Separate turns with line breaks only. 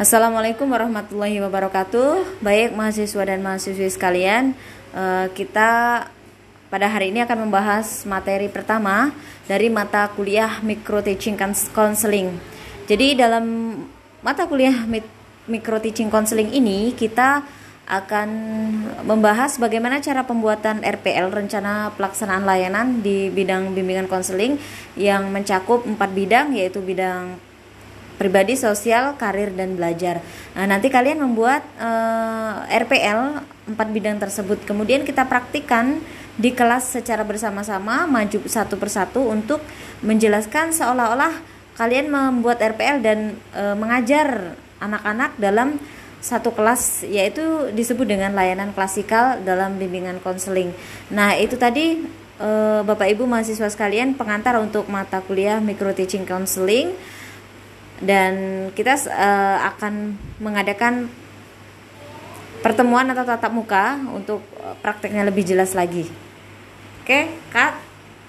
Assalamualaikum warahmatullahi wabarakatuh. Baik mahasiswa dan mahasiswi sekalian, eh, kita pada hari ini akan membahas materi pertama dari mata kuliah Micro Teaching Counseling. Jadi dalam mata kuliah Micro Teaching Counseling ini kita akan membahas bagaimana cara pembuatan RPL rencana pelaksanaan layanan di bidang bimbingan konseling yang mencakup empat bidang yaitu bidang pribadi, sosial, karir dan belajar. Nah, nanti kalian membuat uh, eh, RPL empat bidang tersebut. Kemudian kita praktikkan di kelas secara bersama-sama maju satu persatu untuk menjelaskan seolah-olah kalian membuat RPL dan uh, mengajar anak-anak dalam satu kelas yaitu disebut dengan layanan klasikal dalam bimbingan konseling. Nah, itu tadi uh, Bapak Ibu mahasiswa sekalian pengantar untuk mata kuliah Micro Teaching Counseling dan kita uh, akan mengadakan pertemuan atau tatap muka untuk prakteknya lebih jelas lagi. Oke, Kak.